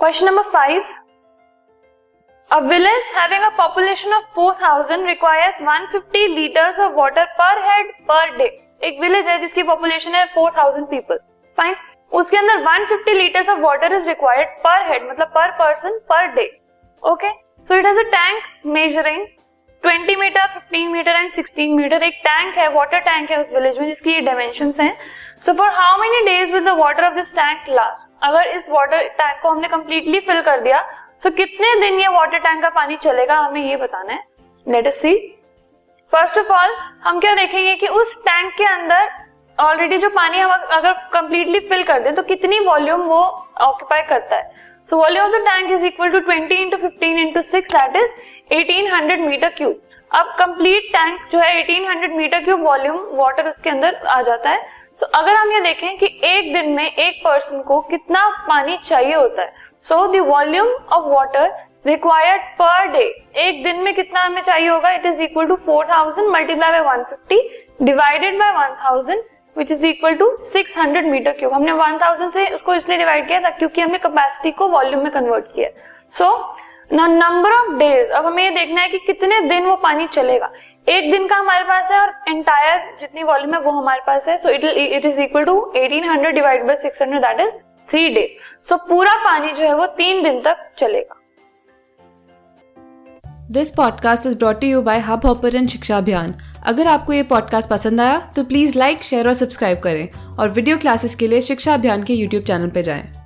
Question number five A village having a population of 4000 requires 150 liters of water per head per day. एक village है जिसकी population है 4000 people fine उसके अंदर 150 litres of water is required per head मतलब per person per day okay so it has a tank measuring 20 metre 15 metre and 16 metre एक tank है water tank है उस विलेज में जिसकी ये डायमेंशंस हैं. So for how many days with the water of this tank last अगर इस वाटर टैंक को हमने कंप्लीटली फिल कर दिया तो कितने दिन ये वाटर टैंक का पानी चलेगा, हमें ये बताना है। Let us see first of all हम क्या देखेंगे कि उस टैंक के अंदर ऑलरेडी जो पानी हम अगर कंप्लीटली फिल कर दें तो कितनी वॉल्यूम वो ऑक्यूपाई करता है? So volume of the tank is equal to 20 into fifteen into six that is 1800 metre cube अब कंप्लीट टैंक जो है 1800 मीटर क्यूब वॉल्यूम वाटर उसके अंदर आ जाता है। सो so, अगर हम ये देखें कि एक दिन में एक पर्सन को कितना पानी चाहिए होता है so the volume of water required per day एक दिन में कितना हमें चाहिए होगा? It is equal to four thousand multiply by one fifty divided by one thousand which is equal to six hundred metre cube हमने वन थाउज़ेंड से उसको इसलिए डिवाइड किया था क्योंकि हमने कैपेसिटी को वॉल्यूम में कन्वर्ट किया सो नंबर ऑफ़ डेज़ अब हमें ये देखना है कि कितने दिन वो पानी चलेगा। एक दिन का हमारे पास है और एंटायर जितनी वॉल्यूम है वो हमारे पास है so it it is equal to eighteen hundred divide by six hundred that is three day so पूरा पानी जो है वो तीन दिन तक चलेगा। This podcast is brought you by Hubhopper शिक्षा अभियान अगर आपको ये पॉडकास्ट पसंद आया तो प्लीज़ लाइक शेयर और सब्सक्राइब करें। और वीडियो क्लासेस के लिए शिक्षा अभियान के यूट्यूब चैनल पर जाएँ।